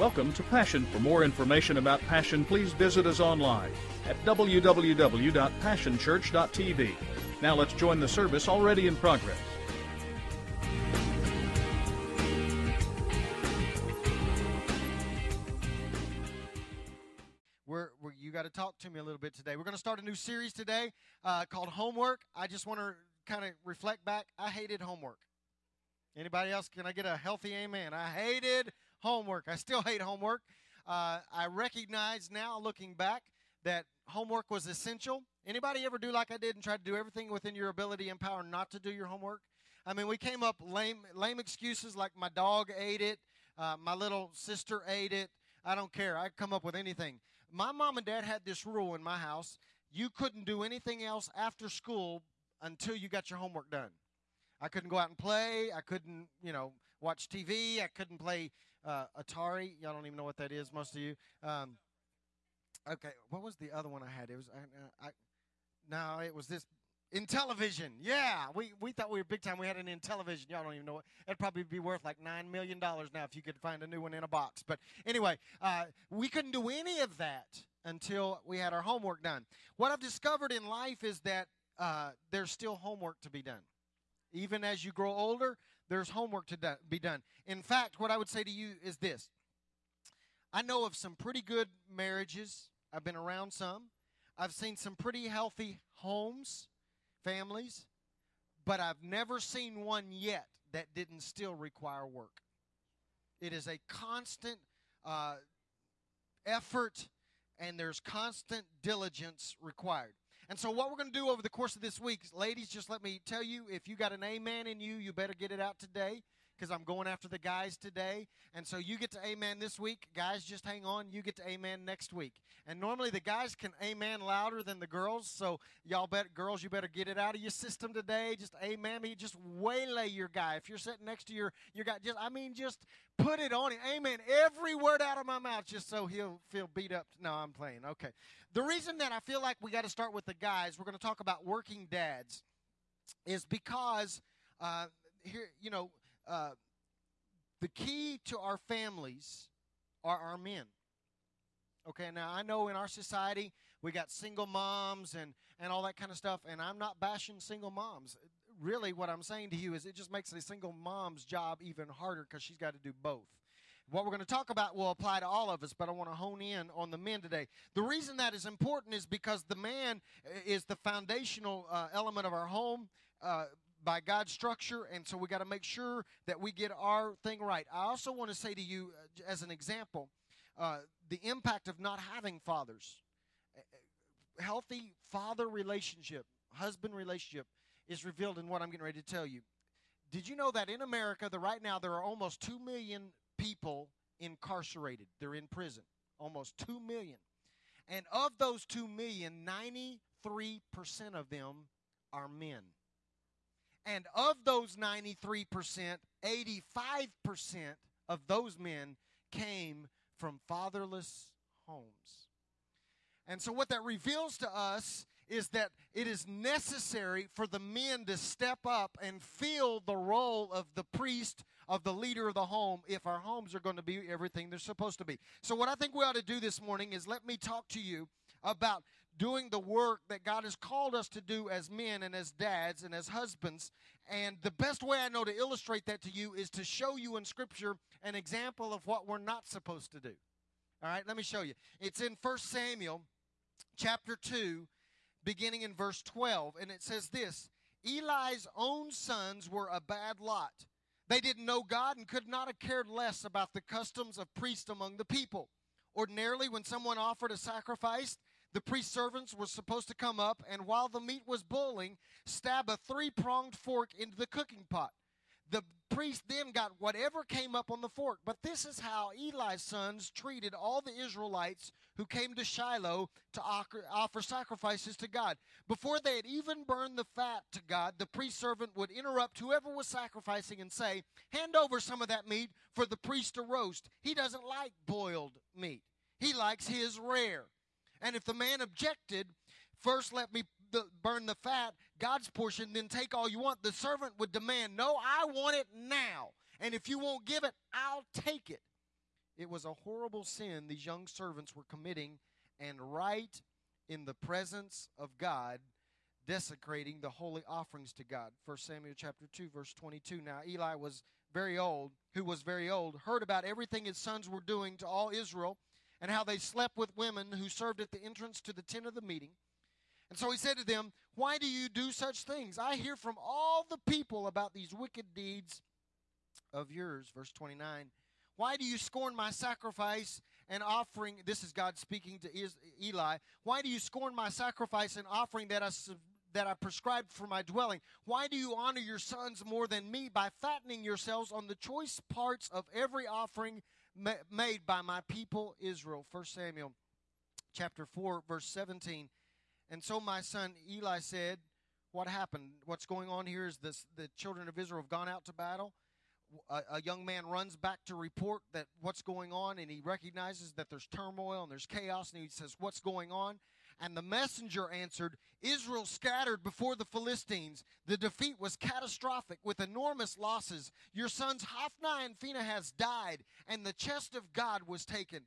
Welcome to Passion. For more information about Passion, please visit us online at www.passionchurch.tv. Now let's join the service already in progress. We're, we're, you got to talk to me a little bit today. We're going to start a new series today uh, called Homework. I just want to kind of reflect back. I hated homework. Anybody else? Can I get a healthy amen? I hated homework. I still hate homework. Uh, I recognize now, looking back, that homework was essential. Anybody ever do like I did and try to do everything within your ability and power not to do your homework? I mean, we came up lame, lame excuses like my dog ate it, uh, my little sister ate it. I don't care. I come up with anything. My mom and dad had this rule in my house: you couldn't do anything else after school until you got your homework done. I couldn't go out and play. I couldn't, you know, watch TV. I couldn't play uh, Atari. Y'all don't even know what that is, most of you. Um, okay, what was the other one I had? It was I, I no, it was this Intellivision. Yeah, we we thought we were big time. We had an Intellivision. Y'all don't even know it. It'd probably be worth like nine million dollars now if you could find a new one in a box. But anyway, uh, we couldn't do any of that until we had our homework done. What I've discovered in life is that uh, there's still homework to be done. Even as you grow older, there's homework to do, be done. In fact, what I would say to you is this I know of some pretty good marriages, I've been around some. I've seen some pretty healthy homes, families, but I've never seen one yet that didn't still require work. It is a constant uh, effort and there's constant diligence required. And so, what we're going to do over the course of this week, ladies, just let me tell you if you got an amen in you, you better get it out today because I'm going after the guys today. And so you get to amen this week. Guys, just hang on. You get to amen next week. And normally the guys can amen louder than the girls. So y'all bet, girls, you better get it out of your system today. Just amen me. Just waylay your guy. If you're sitting next to your, your guy, just, I mean, just put it on him. Amen. Every word out of my mouth just so he'll feel beat up. No, I'm playing. Okay. The reason that I feel like we got to start with the guys, we're going to talk about working dads, is because uh, here, you know, uh, the key to our families are our men. Okay, now I know in our society we got single moms and, and all that kind of stuff, and I'm not bashing single moms. Really, what I'm saying to you is it just makes a single mom's job even harder because she's got to do both. What we're going to talk about will apply to all of us, but I want to hone in on the men today. The reason that is important is because the man is the foundational uh, element of our home. Uh, by God's structure, and so we got to make sure that we get our thing right. I also want to say to you, uh, as an example, uh, the impact of not having fathers. Healthy father relationship, husband relationship, is revealed in what I'm getting ready to tell you. Did you know that in America, the, right now, there are almost 2 million people incarcerated? They're in prison. Almost 2 million. And of those 2 million, 93% of them are men. And of those 93%, 85% of those men came from fatherless homes. And so, what that reveals to us is that it is necessary for the men to step up and fill the role of the priest, of the leader of the home, if our homes are going to be everything they're supposed to be. So, what I think we ought to do this morning is let me talk to you about doing the work that God has called us to do as men and as dads and as husbands. And the best way I know to illustrate that to you is to show you in Scripture an example of what we're not supposed to do. All right, let me show you. It's in 1 Samuel chapter 2, beginning in verse 12. And it says this Eli's own sons were a bad lot. They didn't know God and could not have cared less about the customs of priests among the people. Ordinarily, when someone offered a sacrifice, the priest servants were supposed to come up and while the meat was boiling, stab a three pronged fork into the cooking pot. The priest then got whatever came up on the fork. But this is how Eli's sons treated all the Israelites who came to Shiloh to offer sacrifices to God. Before they had even burned the fat to God, the priest servant would interrupt whoever was sacrificing and say, Hand over some of that meat for the priest to roast. He doesn't like boiled meat, he likes his rare. And if the man objected, first let me burn the fat, God's portion, then take all you want. The servant would demand, No, I want it now. And if you won't give it, I'll take it. It was a horrible sin these young servants were committing, and right in the presence of God, desecrating the holy offerings to God. 1 Samuel chapter 2 verse 22. Now Eli was very old, who was very old, heard about everything his sons were doing to all Israel and how they slept with women who served at the entrance to the tent of the meeting. And so he said to them, Why do you do such things? I hear from all the people about these wicked deeds of yours. Verse 29. Why do you scorn my sacrifice and offering? This is God speaking to Eli. Why do you scorn my sacrifice and offering that I, that I prescribed for my dwelling? Why do you honor your sons more than me by fattening yourselves on the choice parts of every offering ma- made by my people Israel? 1 Samuel chapter 4, verse 17. And so my son Eli said, What happened? What's going on here is this the children of Israel have gone out to battle a, a, young man runs back to report that what's going on and he recognizes that there's turmoil and there's chaos and he says what's going on and the messenger answered israel scattered before the philistines the defeat was catastrophic with enormous losses your sons hophni and phinehas died and the chest of god was taken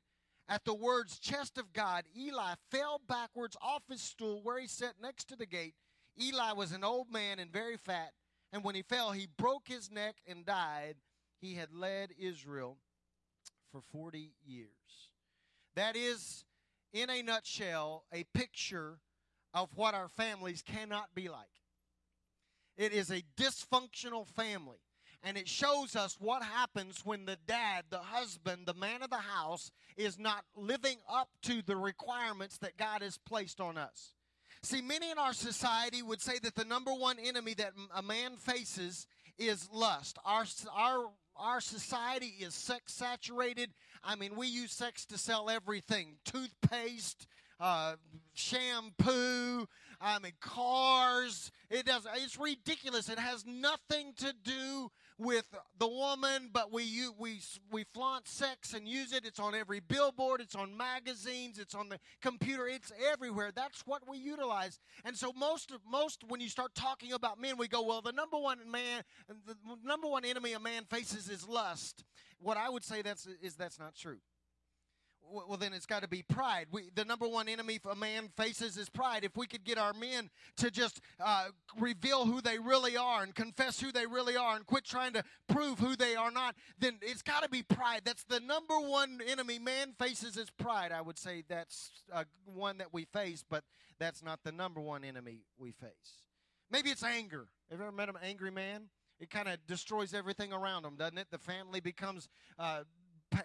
at the words chest of god eli fell backwards off his stool where he sat next to the gate eli was an old man and very fat and when he fell, he broke his neck and died. He had led Israel for 40 years. That is, in a nutshell, a picture of what our families cannot be like. It is a dysfunctional family. And it shows us what happens when the dad, the husband, the man of the house is not living up to the requirements that God has placed on us. See, many in our society would say that the number one enemy that a man faces is lust. Our, our, our society is sex saturated. I mean, we use sex to sell everything toothpaste, uh, shampoo, I mean, cars. It does. It's ridiculous. It has nothing to do with the woman, but we we we flaunt sex and use it. It's on every billboard. It's on magazines. It's on the computer. It's everywhere. That's what we utilize. And so most of most when you start talking about men, we go, well, the number one man, the number one enemy a man faces is lust. What I would say that's is that's not true well then it's got to be pride. We, the number one enemy a man faces is pride. If we could get our men to just uh, reveal who they really are and confess who they really are and quit trying to prove who they are not then it's got to be pride. That's the number one enemy man faces is pride. I would say that's uh, one that we face but that's not the number one enemy we face. Maybe it's anger. Have you ever met an angry man? It kind of destroys everything around them, doesn't it? The family becomes uh,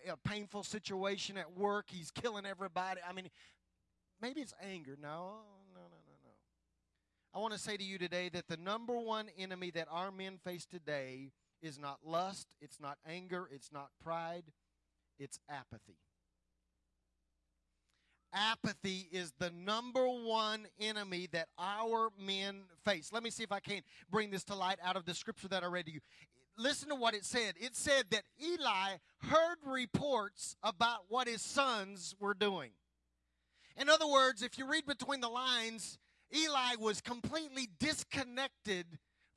a painful situation at work. He's killing everybody. I mean, maybe it's anger. No, no, no, no, no. I want to say to you today that the number one enemy that our men face today is not lust, it's not anger, it's not pride, it's apathy. Apathy is the number one enemy that our men face. Let me see if I can bring this to light out of the scripture that I read to you listen to what it said. It said that Eli heard reports about what his sons were doing. In other words, if you read between the lines, Eli was completely disconnected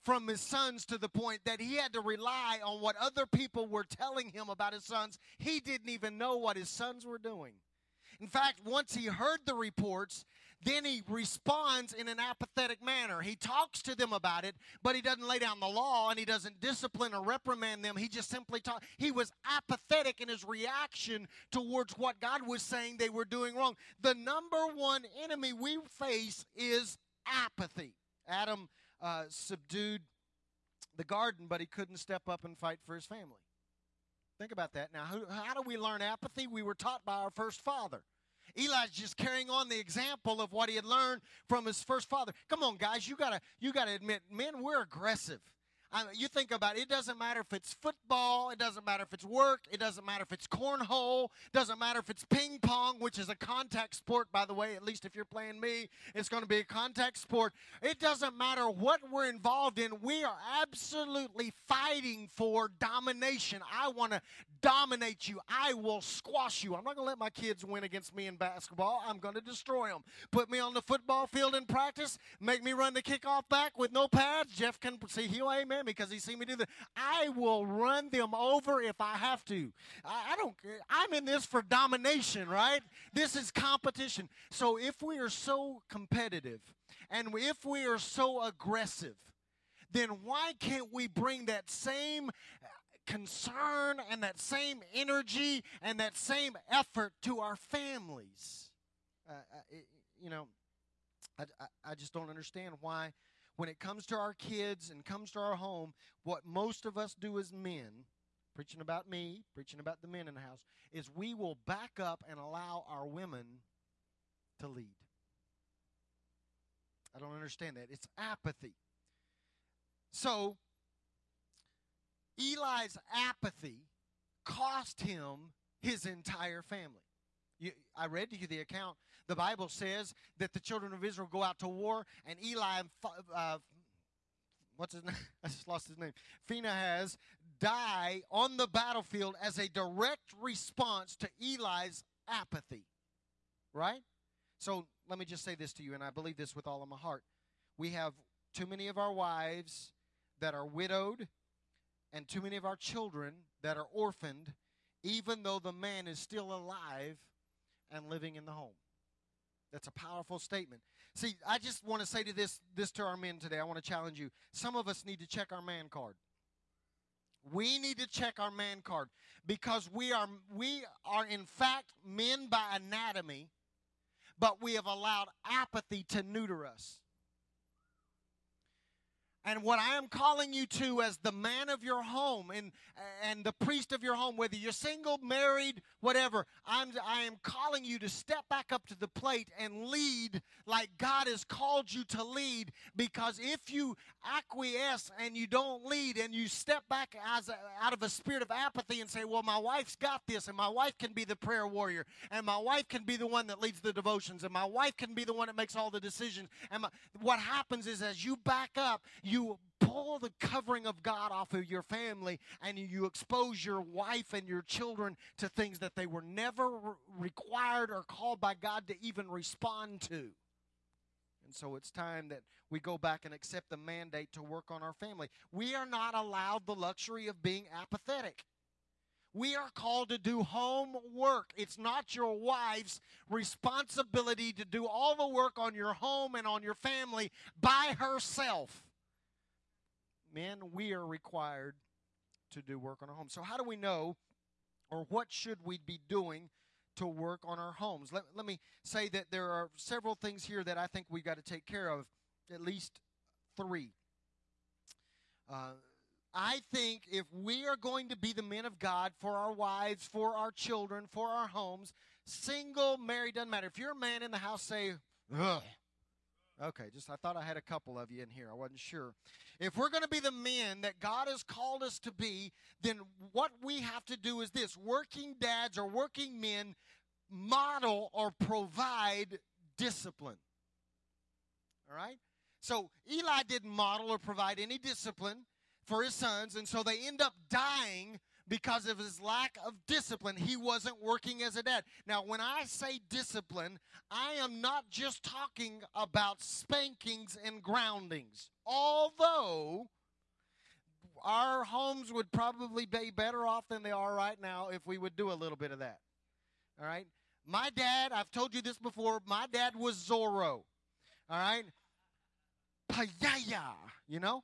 from his sons to the point that he had to rely on what other people were telling him about his sons. He didn't even know what his sons were doing. In fact, once he heard the reports, then he responds in an apathetic manner. He talks to them about it, but he doesn't lay down the law and he doesn't discipline or reprimand them. He just simply talks. He was apathetic in his reaction towards what God was saying they were doing wrong. The number one enemy we face is apathy. Adam uh, subdued the garden, but he couldn't step up and fight for his family. Think about that. Now, how do we learn apathy? We were taught by our first father. Eli's just carrying on the example of what he had learned from his first father. Come on, guys, you gotta you gotta admit, men, we're aggressive. I you think about it, it doesn't matter if it's football, it doesn't matter if it's work, it doesn't matter if it's cornhole, it doesn't matter if it's ping pong, which is a contact sport, by the way, at least if you're playing me, it's going to be a contact sport. It doesn't matter what we're involved in, we are absolutely fighting for domination. I want to dominate you, I will squash you. I'm not going to let my kids win against me in basketball, I'm going to destroy them. Put me on the football field in practice, make me run the kickoff back with no pads. Jeff can see, he'll amen family because he's seen me do that. I will run them over if I have to. I, I don't. I'm in this for domination, right? This is competition. So if we are so competitive, and if we are so aggressive, then why can't we bring that same concern and that same energy and that same effort to our families? Uh, it, you know, I, I, I just don't understand why, when it comes to our kids and comes to our home, what most of us do as men, preaching about me, preaching about the men in the house, is we will back up and allow our women to lead. I don't understand that. It's apathy. So, Eli's apathy cost him his entire family. You, I read to you the account. The Bible says that the children of Israel go out to war, and Eli, uh, what's his name? I just lost his name. Phinehas die on the battlefield as a direct response to Eli's apathy. Right? So let me just say this to you, and I believe this with all of my heart. We have too many of our wives that are widowed, and too many of our children that are orphaned, even though the man is still alive and living in the home. That's a powerful statement. See, I just want to say to this this to our men today. I want to challenge you. Some of us need to check our man card. We need to check our man card because we are we are in fact men by anatomy, but we have allowed apathy to neuter us. And what I am calling you to as the man of your home and, and the priest of your home, whether you're single, married, whatever, I'm, I am calling you to step back up to the plate and lead like God has called you to lead. Because if you acquiesce and you don't lead and you step back as a, out of a spirit of apathy and say, well, my wife's got this and my wife can be the prayer warrior and my wife can be the one that leads the devotions and my wife can be the one that makes all the decisions. And my, what happens is as you back up, pull the covering of God off of your family and you expose your wife and your children to things that they were never re- required or called by God to even respond to. And so it's time that we go back and accept the mandate to work on our family. We are not allowed the luxury of being apathetic. We are called to do home work. It's not your wife's responsibility to do all the work on your home and on your family by herself men, we are required to do work on our homes. So, how do we know, or what should we be doing to work on our homes? Let, let me say that there are several things here that I think we've got to take care of, at least three. Uh, I think if we are going to be the men of God for our wives, for our children, for our homes, single, married, doesn't matter. If you're a man in the house, say, Ugh. Okay, just I thought I had a couple of you in here. I wasn't sure. If we're going to be the men that God has called us to be, then what we have to do is this working dads or working men model or provide discipline. All right? So Eli didn't model or provide any discipline for his sons, and so they end up dying because of his lack of discipline. He wasn't working as a dad. Now, when I say discipline, I am not just talking about spankings and groundings. Although our homes would probably be better off than they are right now if we would do a little bit of that. All right? My dad, I've told you this before, my dad was Zorro. All right? Payaya, you know?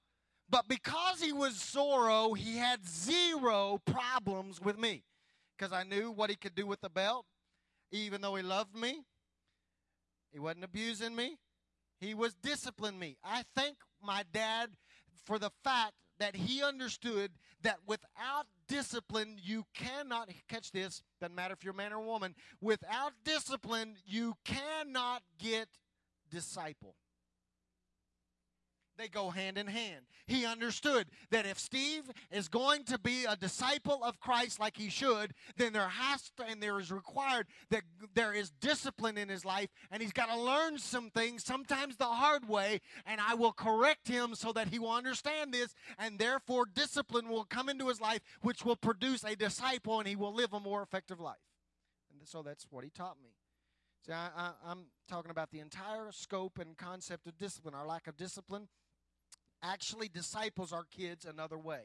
But because he was Zorro, he had zero problems with me because I knew what he could do with the belt. Even though he loved me, he wasn't abusing me, he was disciplining me. I thank my dad for the fact that he understood that without discipline, you cannot catch this, doesn't matter if you're a man or a woman, without discipline, you cannot get disciple. They go hand in hand. He understood that if Steve is going to be a disciple of Christ like he should, then there has to and there is required that there is discipline in his life and he's got to learn some things, sometimes the hard way, and I will correct him so that he will understand this, and therefore discipline will come into his life, which will produce a disciple and he will live a more effective life. And so that's what he taught me. See, I, am talking about the entire scope and concept of discipline. Our lack of discipline actually disciples our kids another way.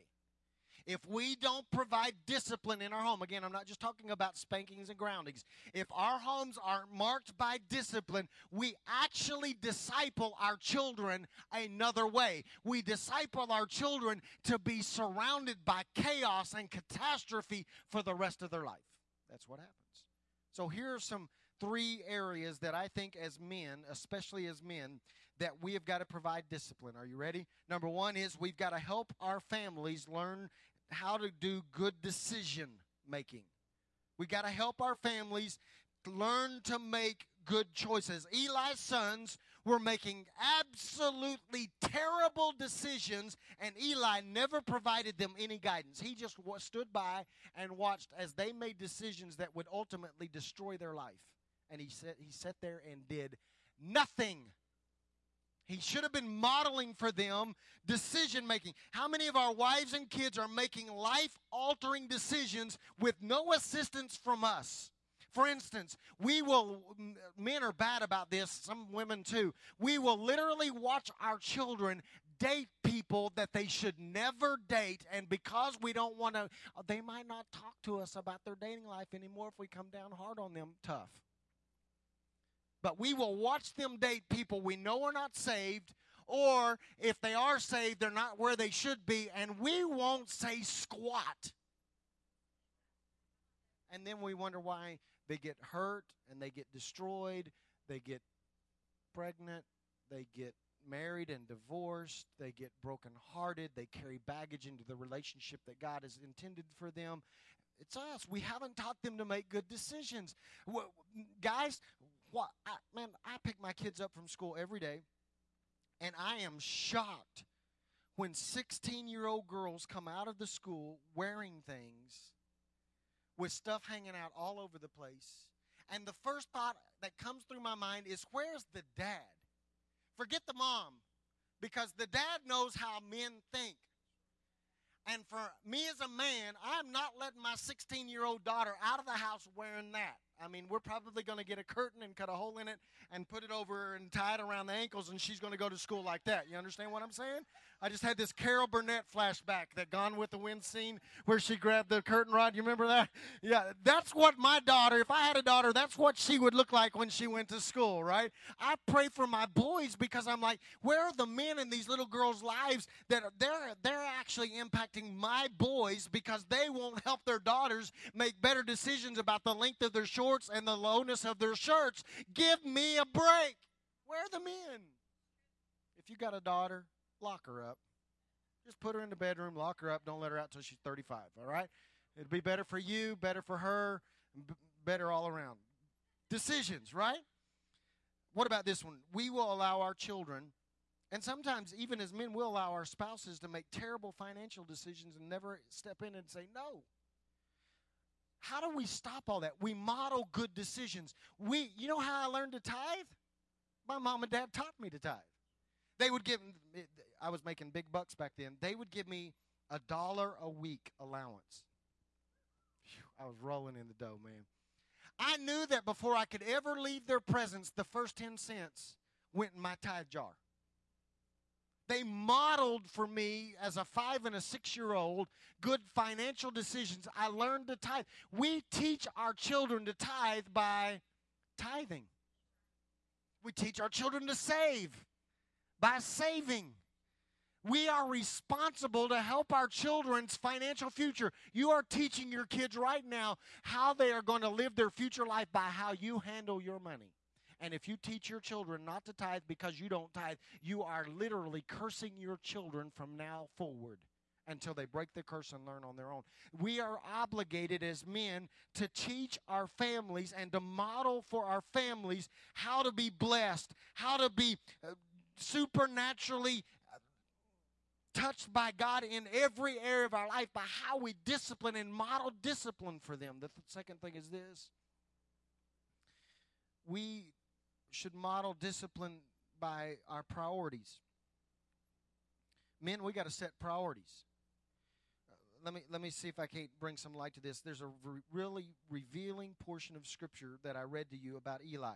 If we don't provide discipline in our home, again, I'm not just talking about spankings and groundings. If our homes aren't marked by discipline, we actually disciple our children another way. We disciple our children to be surrounded by chaos and catastrophe for the rest of their life. That's what happens. So here are some three areas that I think as men, especially as men, that we have got to provide discipline. Are you ready? Number one is we've got to help our families learn how to do good decision making. We got to help our families learn to make good choices. Eli's sons were making absolutely terrible decisions, and Eli never provided them any guidance. He just stood by and watched as they made decisions that would ultimately destroy their life. And he said he sat there and did nothing. He should have been modeling for them decision making. How many of our wives and kids are making life altering decisions with no assistance from us? For instance, we will, men are bad about this, some women too. We will literally watch our children date people that they should never date, and because we don't want to, they might not talk to us about their dating life anymore if we come down hard on them tough. But we will watch them date people we know are not saved, or if they are saved, they're not where they should be, and we won't say squat. And then we wonder why they get hurt and they get destroyed, they get pregnant, they get married and divorced, they get brokenhearted, they carry baggage into the relationship that God has intended for them. It's us. We haven't taught them to make good decisions. Guys, I, man, I pick my kids up from school every day, and I am shocked when 16 year old girls come out of the school wearing things with stuff hanging out all over the place. And the first thought that comes through my mind is where's the dad? Forget the mom, because the dad knows how men think. And for me as a man, I'm not letting my 16 year old daughter out of the house wearing that. I mean, we're probably going to get a curtain and cut a hole in it and put it over and tie it around the ankles, and she's going to go to school like that. You understand what I'm saying? I just had this Carol Burnett flashback, that Gone with the Wind scene where she grabbed the curtain rod. You remember that? Yeah, that's what my daughter, if I had a daughter, that's what she would look like when she went to school, right? I pray for my boys because I'm like, where are the men in these little girls' lives that are, they're they're actually impacting my boys because they won't help their daughters make better decisions about the length of their shorts and the lowness of their shirts. Give me a break. Where are the men? If you got a daughter, lock her up. Just put her in the bedroom, lock her up, don't let her out till she's 35, all right? It'd be better for you, better for her, b- better all around. Decisions, right? What about this one? We will allow our children, and sometimes even as men, we'll allow our spouses to make terrible financial decisions and never step in and say no. How do we stop all that? We model good decisions. We, you know how I learned to tithe? My mom and dad taught me to tithe. They would give, I was making big bucks back then. They would give me a dollar a week allowance. Whew, I was rolling in the dough, man. I knew that before I could ever leave their presence, the first 10 cents went in my tithe jar. They modeled for me as a five and a six year old good financial decisions. I learned to tithe. We teach our children to tithe by tithing. We teach our children to save by saving. We are responsible to help our children's financial future. You are teaching your kids right now how they are going to live their future life by how you handle your money. And if you teach your children not to tithe because you don't tithe, you are literally cursing your children from now forward until they break the curse and learn on their own. We are obligated as men to teach our families and to model for our families how to be blessed, how to be uh, supernaturally touched by God in every area of our life by how we discipline and model discipline for them. The th- second thing is this we should model discipline by our priorities. Men, we got to set priorities. Let me let me see if I can't bring some light to this. There's a re- really revealing portion of scripture that I read to you about Eli.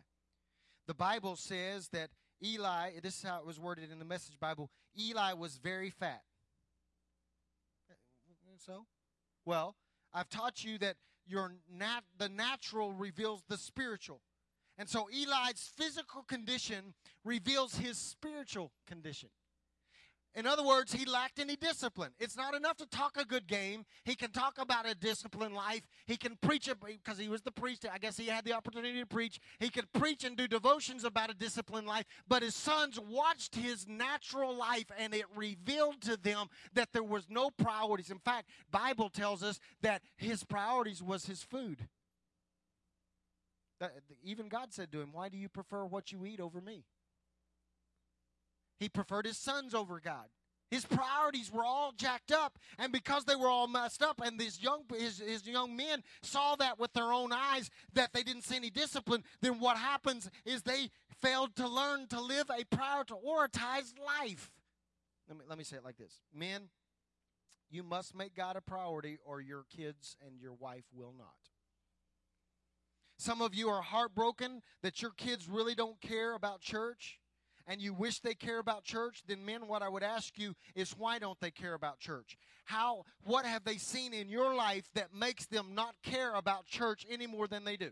The Bible says that Eli, this is how it was worded in the Message Bible Eli was very fat. So? Well, I've taught you that your nat- the natural reveals the spiritual. And so Eli's physical condition reveals his spiritual condition. In other words, he lacked any discipline. It's not enough to talk a good game. He can talk about a disciplined life. He can preach it because he was the priest. I guess he had the opportunity to preach. He could preach and do devotions about a disciplined life. But his sons watched his natural life and it revealed to them that there was no priorities. In fact, Bible tells us that his priorities was his food. Even God said to him, Why do you prefer what you eat over me? He preferred his sons over God. His priorities were all jacked up, and because they were all messed up, and these young his, his young men saw that with their own eyes that they didn't see any discipline, then what happens is they failed to learn to live a prioritized life. Let me let me say it like this. Men, you must make God a priority, or your kids and your wife will not. Some of you are heartbroken that your kids really don't care about church and you wish they care about church, then men, what I would ask you is why don't they care about church? How what have they seen in your life that makes them not care about church any more than they do?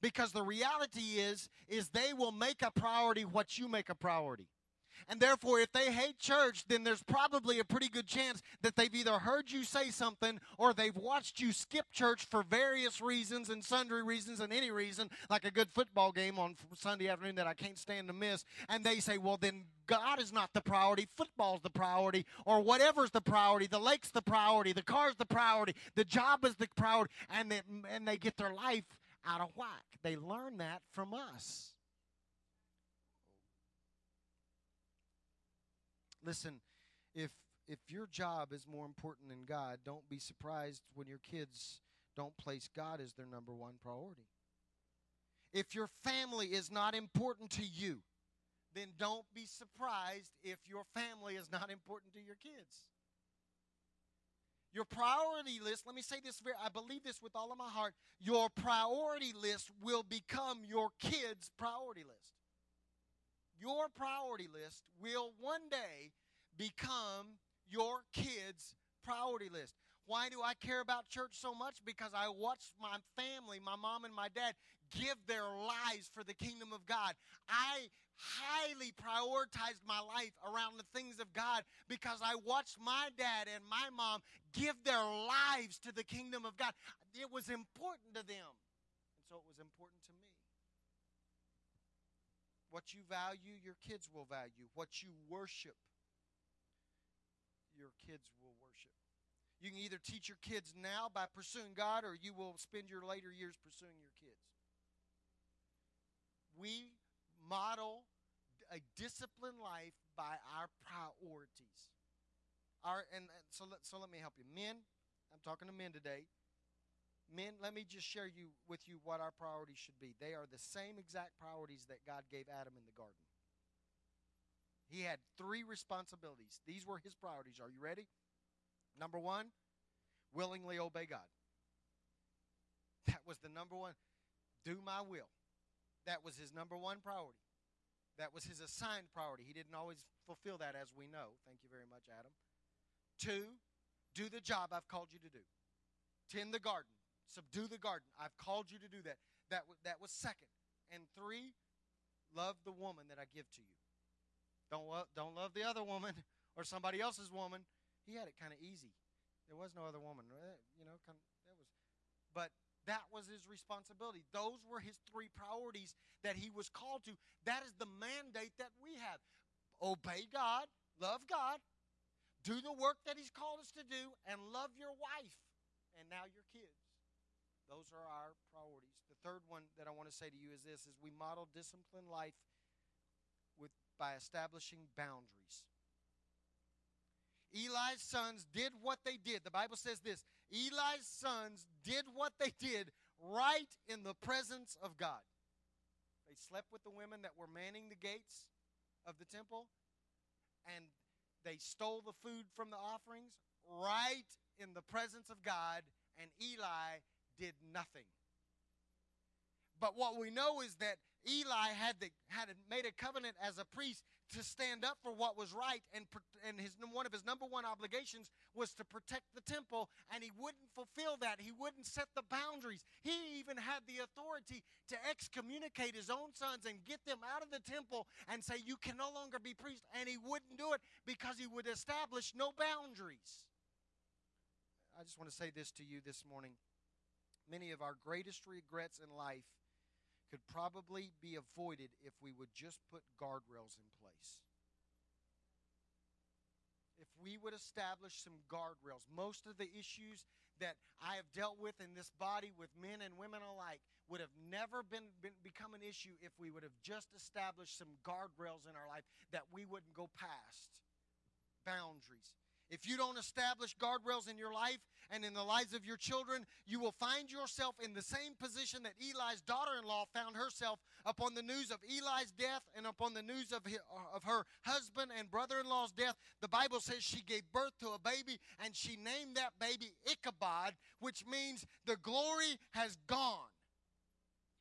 Because the reality is is they will make a priority what you make a priority. And therefore, if they hate church, then there's probably a pretty good chance that they've either heard you say something or they've watched you skip church for various reasons and sundry reasons and any reason, like a good football game on Sunday afternoon that I can't stand to miss. And they say, well, then God is not the priority, football's the priority, or whatever's the priority, the lake's the priority, the car's the priority, the job is the priority, and they, and they get their life out of whack. They learn that from us. Listen, if if your job is more important than God, don't be surprised when your kids don't place God as their number one priority. If your family is not important to you, then don't be surprised if your family is not important to your kids. Your priority list, let me say this very, I believe this with all of my heart. Your priority list will become your kids' priority list your priority list will one day become your kids' priority list. Why do I care about church so much? Because I watched my family, my mom and my dad, give their lives for the kingdom of God. I highly prioritized my life around the things of God because I watched my dad and my mom give their lives to the kingdom of God. It was important to them. And so it was important. What you value, your kids will value. What you worship, your kids will worship. You can either teach your kids now by pursuing God or you will spend your later years pursuing your kids. We model a disciplined life by our priorities. Our and so let, so let me help you. Men, I'm talking to men today. Men, let me just share you with you what our priorities should be. They are the same exact priorities that God gave Adam in the garden. He had three responsibilities. These were his priorities. Are you ready? Number one, willingly obey God. That was the number one. Do my will. That was his number one priority. That was his assigned priority. He didn't always fulfill that, as we know. Thank you very much, Adam. Two, do the job I've called you to do. Tend the garden. Subdue the garden. I've called you to do that. That, w- that was second. And three, love the woman that I give to you. Don't, lo- don't love the other woman or somebody else's woman. He had it kind of easy. There was no other woman. Eh, you know, kind of, that was, but that was his responsibility. Those were his three priorities that he was called to. That is the mandate that we have. Obey God, love God, do the work that he's called us to do, and love your wife and now your kids. Those are our priorities. The third one that I want to say to you is this is we model disciplined life with by establishing boundaries. Eli's sons did what they did. The Bible says this Eli's sons did what they did right in the presence of God. They slept with the women that were manning the gates of the temple, and they stole the food from the offerings right in the presence of God, and Eli did nothing. But what we know is that Eli had the, had made a covenant as a priest to stand up for what was right, and and his one of his number one obligations was to protect the temple, and he wouldn't fulfill that. He wouldn't set the boundaries. He even had the authority to excommunicate his own sons and get them out of the temple and say, "You can no longer be priest," and he wouldn't do it because he would establish no boundaries. I just want to say this to you this morning. Many of our greatest regrets in life could probably be avoided if we would just put guardrails in place. If we would establish some guardrails, most of the issues that I have dealt with in this body with men and women alike would have never been, been become an issue if we would have just established some guardrails in our life that we wouldn't go past. Boundaries. If you don't establish guardrails in your life and in the lives of your children, you will find yourself in the same position that Eli's daughter in law found herself upon the news of Eli's death and upon the news of, his, uh, of her husband and brother in law's death. The Bible says she gave birth to a baby and she named that baby Ichabod, which means the glory has gone.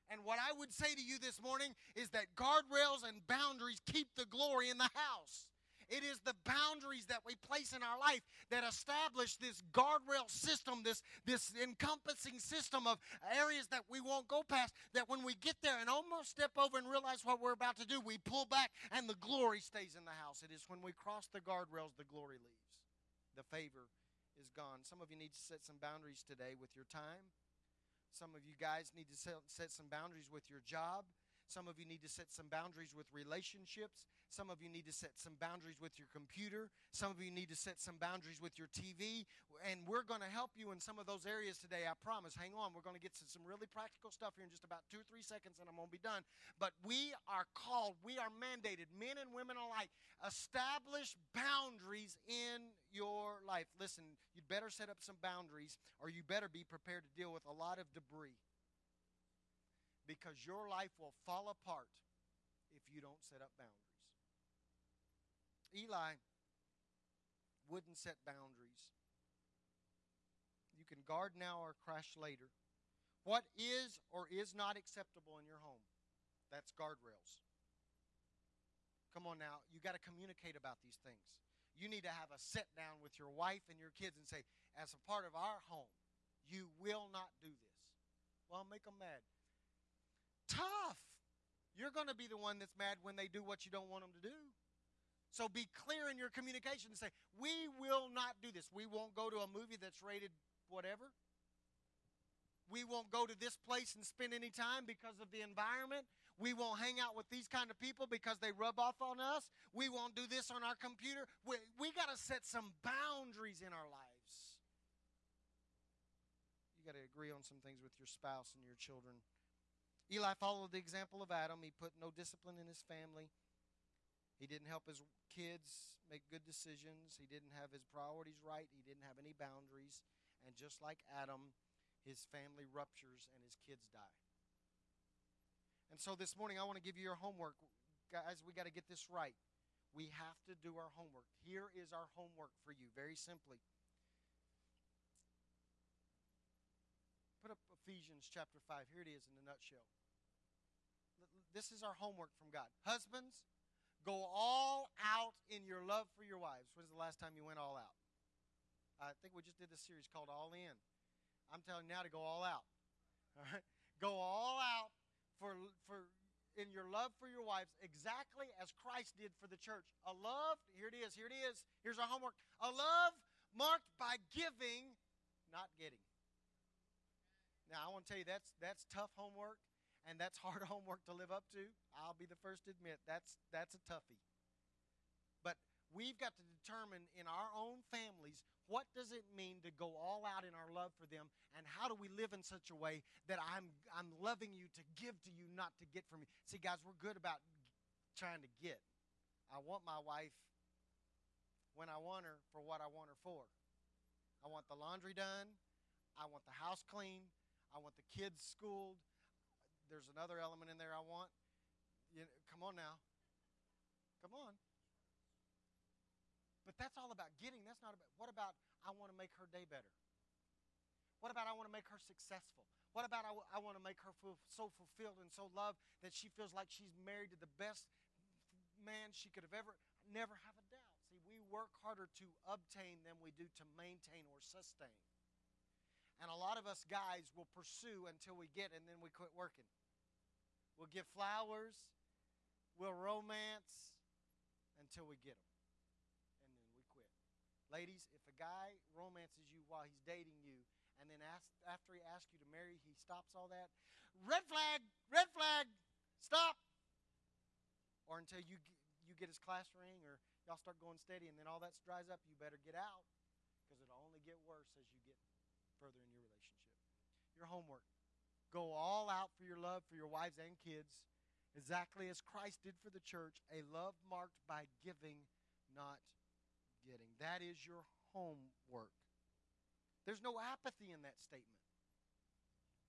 And what I would say to you this morning is that guardrails and boundaries keep the glory in the house. It is the boundaries that we place in our life that establish this guardrail system, this, this encompassing system of areas that we won't go past. That when we get there and almost step over and realize what we're about to do, we pull back and the glory stays in the house. It is when we cross the guardrails, the glory leaves. The favor is gone. Some of you need to set some boundaries today with your time. Some of you guys need to set some boundaries with your job. Some of you need to set some boundaries with relationships. Some of you need to set some boundaries with your computer. Some of you need to set some boundaries with your TV. And we're going to help you in some of those areas today, I promise. Hang on. We're going to get to some really practical stuff here in just about two or three seconds, and I'm going to be done. But we are called, we are mandated, men and women alike, establish boundaries in your life. Listen, you'd better set up some boundaries, or you better be prepared to deal with a lot of debris because your life will fall apart if you don't set up boundaries. Eli wouldn't set boundaries. You can guard now or crash later. What is or is not acceptable in your home? That's guardrails. Come on now, you got to communicate about these things. You need to have a sit down with your wife and your kids and say, as a part of our home, you will not do this. Well, make them mad tough. You're going to be the one that's mad when they do what you don't want them to do. So be clear in your communication and say, We will not do this. We won't go to a movie that's rated whatever. We won't go to this place and spend any time because of the environment. We won't hang out with these kind of people because they rub off on us. We won't do this on our computer. We, we got to set some boundaries in our lives. You got to agree on some things with your spouse and your children. Eli followed the example of Adam. He put no discipline in his family. He didn't help his kids make good decisions. He didn't have his priorities right. He didn't have any boundaries. And just like Adam, his family ruptures and his kids die. And so this morning, I want to give you your homework. Guys, we got to get this right. We have to do our homework. Here is our homework for you, very simply. Put up Ephesians chapter 5. Here it is in a nutshell this is our homework from God. Husbands, go all out in your love for your wives. When's the last time you went all out? I think we just did this series called All In. I'm telling you now to go all out. All right? Go all out for for in your love for your wives exactly as Christ did for the church. A love, here it is, here it is. Here's our homework. A love marked by giving, not getting. Now, I want to tell you that's that's tough homework and that's hard homework to live up to. I'll be the first to admit that's that's a toughie. But we've got to determine in our own families what does it mean to go all out in our love for them and how do we live in such a way that I'm I'm loving you to give to you not to get from you. See guys, we're good about trying to get. I want my wife when I want her for what I want her for. I want the laundry done. I want the house clean. I want the kids schooled there's another element in there I want. You know, come on now. Come on. But that's all about getting. That's not about what about I want to make her day better. What about I want to make her successful? What about I want to make her feel so fulfilled and so loved that she feels like she's married to the best man she could have ever never have a doubt. See, we work harder to obtain than we do to maintain or sustain. And a lot of us guys will pursue until we get and then we quit working. We'll give flowers, we'll romance until we get them. And then we quit. Ladies, if a guy romances you while he's dating you and then ask, after he asks you to marry, he stops all that, red flag, red flag, stop. Or until you you get his class ring or y'all start going steady and then all that dries up, you better get out because it'll only get worse as you further in your relationship. Your homework. Go all out for your love for your wives and kids, exactly as Christ did for the church, a love marked by giving, not getting. That is your homework. There's no apathy in that statement.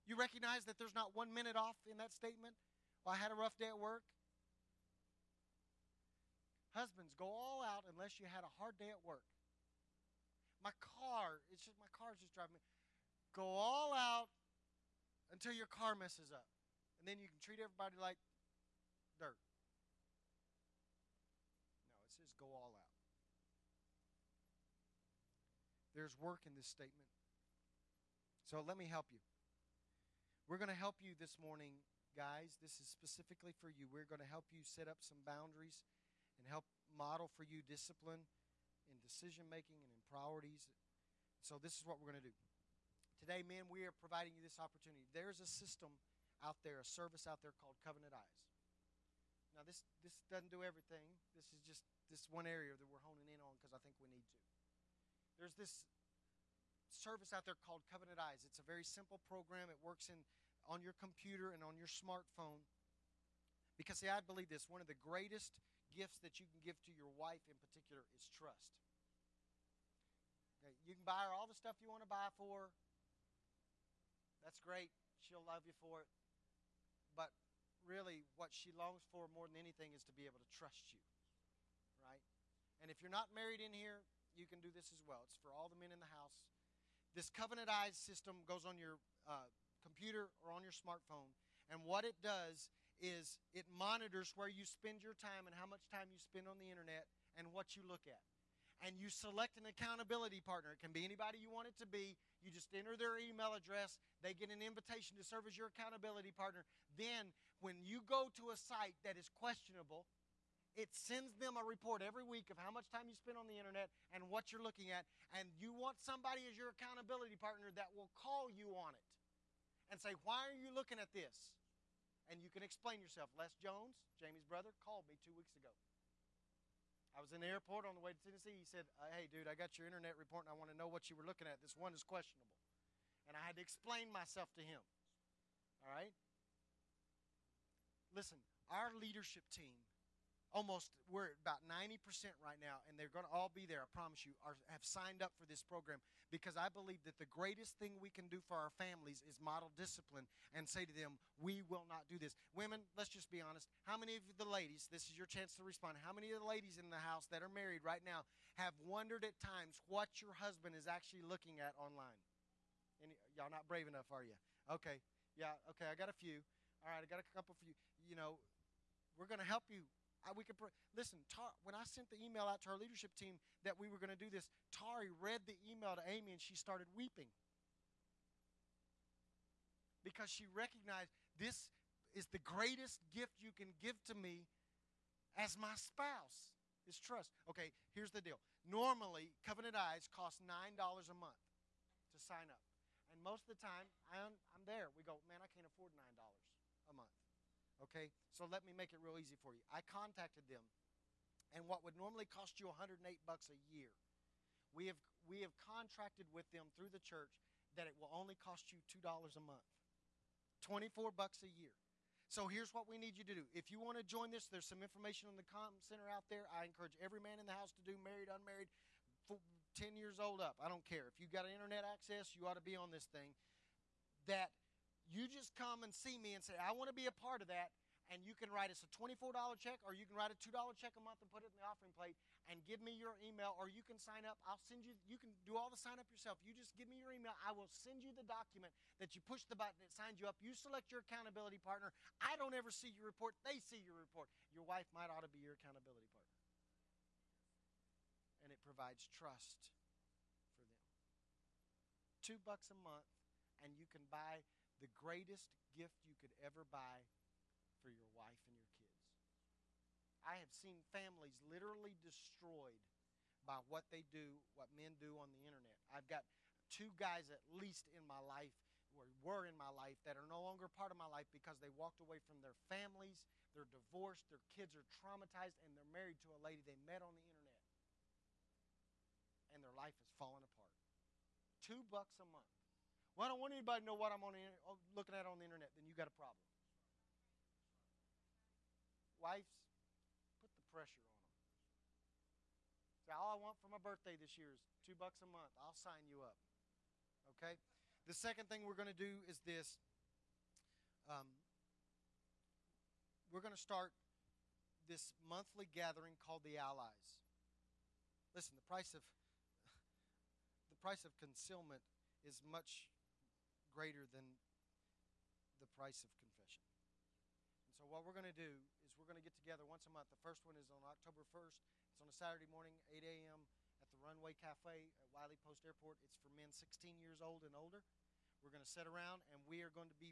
You recognize that there's not one minute off in that statement? Well, I had a rough day at work. Husbands, go all out unless you had a hard day at work. My car, it's just my car's just driving me. Go all out until your car messes up. And then you can treat everybody like dirt. No, it says go all out. There's work in this statement. So let me help you. We're going to help you this morning, guys. This is specifically for you. We're going to help you set up some boundaries and help model for you discipline in decision making and in priorities. So, this is what we're going to do. Today, men, we are providing you this opportunity. There's a system out there, a service out there called Covenant Eyes. Now, this, this doesn't do everything. This is just this one area that we're honing in on because I think we need to. There's this service out there called Covenant Eyes. It's a very simple program. It works in on your computer and on your smartphone. Because see, I believe this, one of the greatest gifts that you can give to your wife in particular is trust. Okay, you can buy her all the stuff you want to buy for. Her. That's great. She'll love you for it. But really, what she longs for more than anything is to be able to trust you. Right? And if you're not married in here, you can do this as well. It's for all the men in the house. This Covenant Eyes system goes on your uh, computer or on your smartphone. And what it does is it monitors where you spend your time and how much time you spend on the internet and what you look at. And you select an accountability partner. It can be anybody you want it to be. You just enter their email address. They get an invitation to serve as your accountability partner. Then, when you go to a site that is questionable, it sends them a report every week of how much time you spend on the internet and what you're looking at. And you want somebody as your accountability partner that will call you on it and say, Why are you looking at this? and you can explain yourself. Les Jones, Jamie's brother, called me two weeks ago. I was in the airport on the way to Tennessee. He said, uh, Hey, dude, I got your internet report and I want to know what you were looking at. This one is questionable. And I had to explain myself to him. All right? Listen, our leadership team almost we're about 90% right now and they're going to all be there i promise you are, have signed up for this program because i believe that the greatest thing we can do for our families is model discipline and say to them we will not do this. Women let's just be honest how many of the ladies this is your chance to respond how many of the ladies in the house that are married right now have wondered at times what your husband is actually looking at online? Any, y'all not brave enough are you okay yeah okay i got a few. All right i got a couple for you. You know we're going to help you I, we could listen. Tar, when I sent the email out to our leadership team that we were going to do this, Tari read the email to Amy and she started weeping because she recognized this is the greatest gift you can give to me as my spouse is trust. Okay, here's the deal. Normally, Covenant Eyes costs nine dollars a month to sign up, and most of the time I'm, I'm there. We go, man, I can't afford nine dollars a month. Okay, so let me make it real easy for you. I contacted them, and what would normally cost you 108 bucks a year, we have we have contracted with them through the church that it will only cost you two dollars a month, 24 bucks a year. So here's what we need you to do. If you want to join this, there's some information on the com center out there. I encourage every man in the house to do, married, unmarried, 10 years old up. I don't care. If you've got internet access, you ought to be on this thing. That you just come and see me and say, I want to be a part of that. and you can write us a $24 check or you can write a $2 check a month and put it in the offering plate and give me your email or you can sign up. I'll send you, you can do all the sign up yourself. You just give me your email. I will send you the document that you push the button, it signs you up. You select your accountability partner. I don't ever see your report, they see your report. Your wife might ought to be your accountability partner. And it provides trust for them. Two bucks a month, and you can buy greatest gift you could ever buy for your wife and your kids. I have seen families literally destroyed by what they do, what men do on the internet. I've got two guys at least in my life or were in my life that are no longer part of my life because they walked away from their families, they're divorced, their kids are traumatized, and they're married to a lady they met on the internet. And their life is falling apart. Two bucks a month. Well, I don't want anybody to know what I'm on the, looking at on the internet, then you got a problem. Wives, put the pressure on them. Say, all I want for my birthday this year is two bucks a month. I'll sign you up. Okay? The second thing we're going to do is this. Um, we're going to start this monthly gathering called the Allies. Listen, the price of the price of concealment is much greater than the price of confession. And so what we're going to do is we're going to get together once a month. The first one is on October 1st. It's on a Saturday morning, 8 a.m. at the Runway Cafe at Wiley Post Airport. It's for men 16 years old and older. We're going to sit around and we are going to be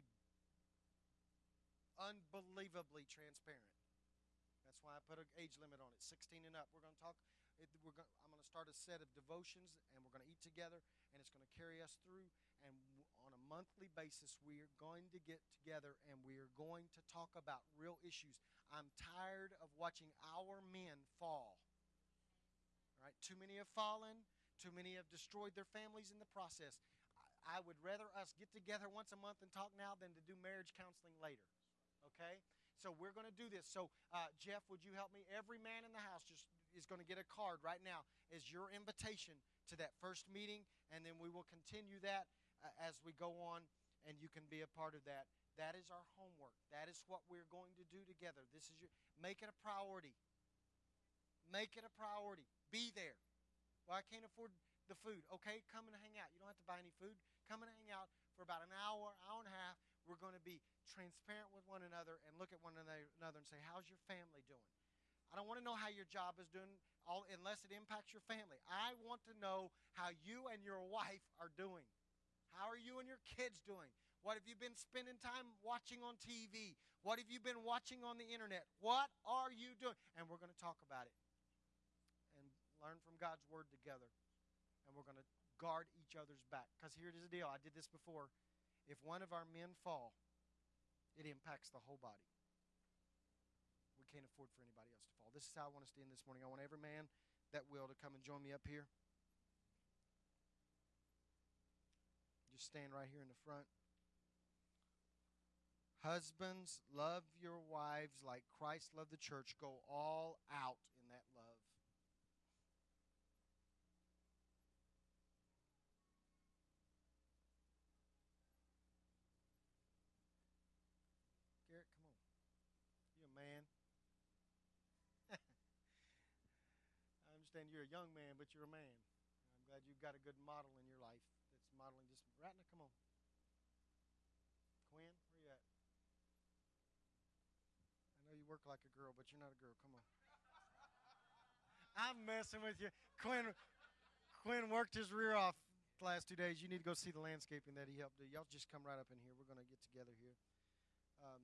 unbelievably transparent. That's why I put an age limit on it, 16 and up. We're going to talk. We're going, I'm going to start a set of devotions, and we're going to eat together, and it's going to carry us through. And on a monthly basis, we are going to get together, and we are going to talk about real issues. I'm tired of watching our men fall. All right, too many have fallen. Too many have destroyed their families in the process. I would rather us get together once a month and talk now than to do marriage counseling later. Okay? So we're going to do this. So, uh, Jeff, would you help me? Every man in the house just is going to get a card right now as your invitation to that first meeting, and then we will continue that uh, as we go on, and you can be a part of that. That is our homework. That is what we're going to do together. This is your make it a priority. Make it a priority. Be there. Well, I can't afford the food. Okay, come and hang out. You don't have to buy any food. Come and hang out for about an hour, hour and a half. We're going to be transparent with one another and look at one another and say, How's your family doing? I don't want to know how your job is doing all, unless it impacts your family. I want to know how you and your wife are doing. How are you and your kids doing? What have you been spending time watching on TV? What have you been watching on the internet? What are you doing? And we're going to talk about it and learn from God's Word together. And we're going to guard each other's back. Because here it is the deal. I did this before. If one of our men fall, it impacts the whole body. We can't afford for anybody else to fall. This is how I want to end this morning. I want every man that will to come and join me up here. Just stand right here in the front. Husbands, love your wives like Christ loved the church. Go all out in that love. man. I understand you're a young man, but you're a man. I'm glad you've got a good model in your life that's modeling just. Ratner, come on. Quinn, where you at? I know you work like a girl, but you're not a girl. Come on. I'm messing with you. Quinn Quinn worked his rear off the last two days. You need to go see the landscaping that he helped do. Y'all just come right up in here. We're going to get together here. Um,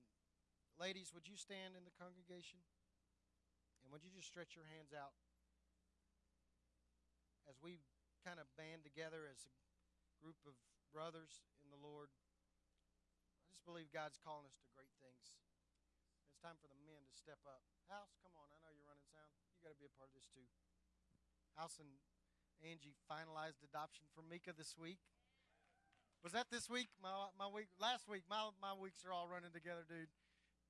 Ladies, would you stand in the congregation? And would you just stretch your hands out as we kind of band together as a group of brothers in the Lord? I just believe God's calling us to great things. It's time for the men to step up. House, come on. I know you're running sound. You got to be a part of this too. House and Angie finalized adoption for Mika this week. Was that this week? My my week last week. My my weeks are all running together, dude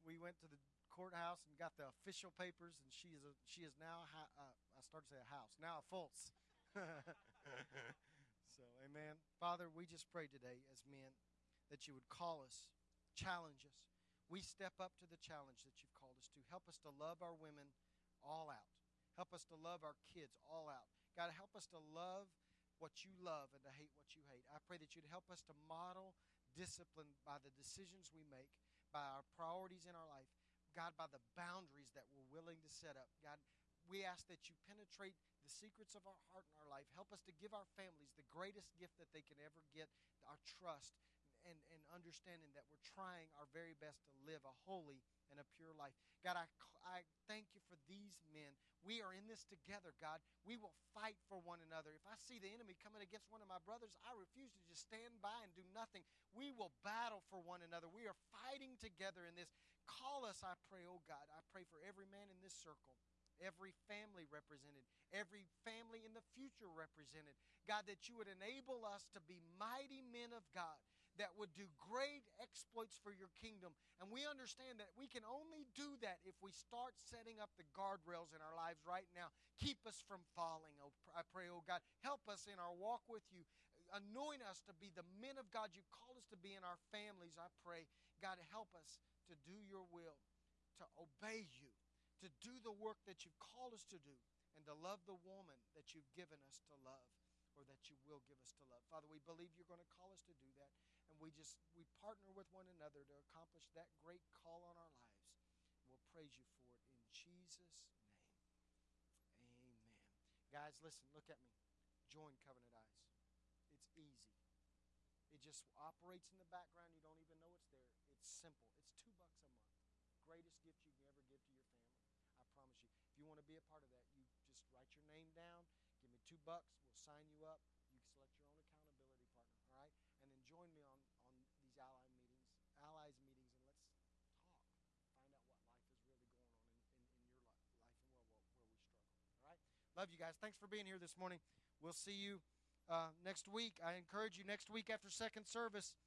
we went to the courthouse and got the official papers, and she is a, she is now uh, I started to say a house now a Fultz. so, Amen, Father, we just pray today as men that you would call us, challenge us. we step up to the challenge that you've called us to. Help us to love our women all out. Help us to love our kids all out. God, help us to love what you love and to hate what you hate. I pray that you'd help us to model discipline by the decisions we make, by our priorities in our life, God, by the boundaries that we're willing to set up. God, we ask that you penetrate the secrets of our heart and our life. Help us to give our families the greatest gift that they can ever get our trust and, and understanding that we're trying our very best to live a holy and a pure life. God, I, I thank you for these men. We are in this together, God. We will fight for one another. If I see the enemy coming against one of my brothers, I refuse to just stand by and do nothing. We will battle for one another. We are fighting together in this. Call us, I pray, oh God. I pray for every man in this circle every family represented, every family in the future represented. God, that you would enable us to be mighty men of God that would do great exploits for your kingdom. And we understand that we can only do that if we start setting up the guardrails in our lives right now. Keep us from falling, oh, I pray, oh God. Help us in our walk with you. Anoint us to be the men of God you've called us to be in our families, I pray. God, help us to do your will, to obey you, to do the work that you've called us to do, and to love the woman that you've given us to love or that you will give us to love. Father, we believe you're going to call us to do that and we just we partner with one another to accomplish that great call on our lives. We'll praise you for it in Jesus' name. Amen. Guys, listen, look at me. Join Covenant Eyes. It's easy. It just operates in the background. You don't even know it's there. It's simple. It's two bucks a month. Greatest gift you can ever give to your family. I promise you. If you want to be a part of that, you just write your name down. Give me two bucks. We'll sign you up. You can select your own accountability partner. All right? And then join me on, on these ally meetings, allies meetings, and let's talk. Find out what life is really going on in, in, in your life and where, where, where we struggle. All right? Love you guys. Thanks for being here this morning. We'll see you uh, next week. I encourage you next week after second service,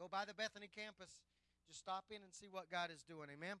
go by the Bethany campus. Just stop in and see what God is doing. Amen.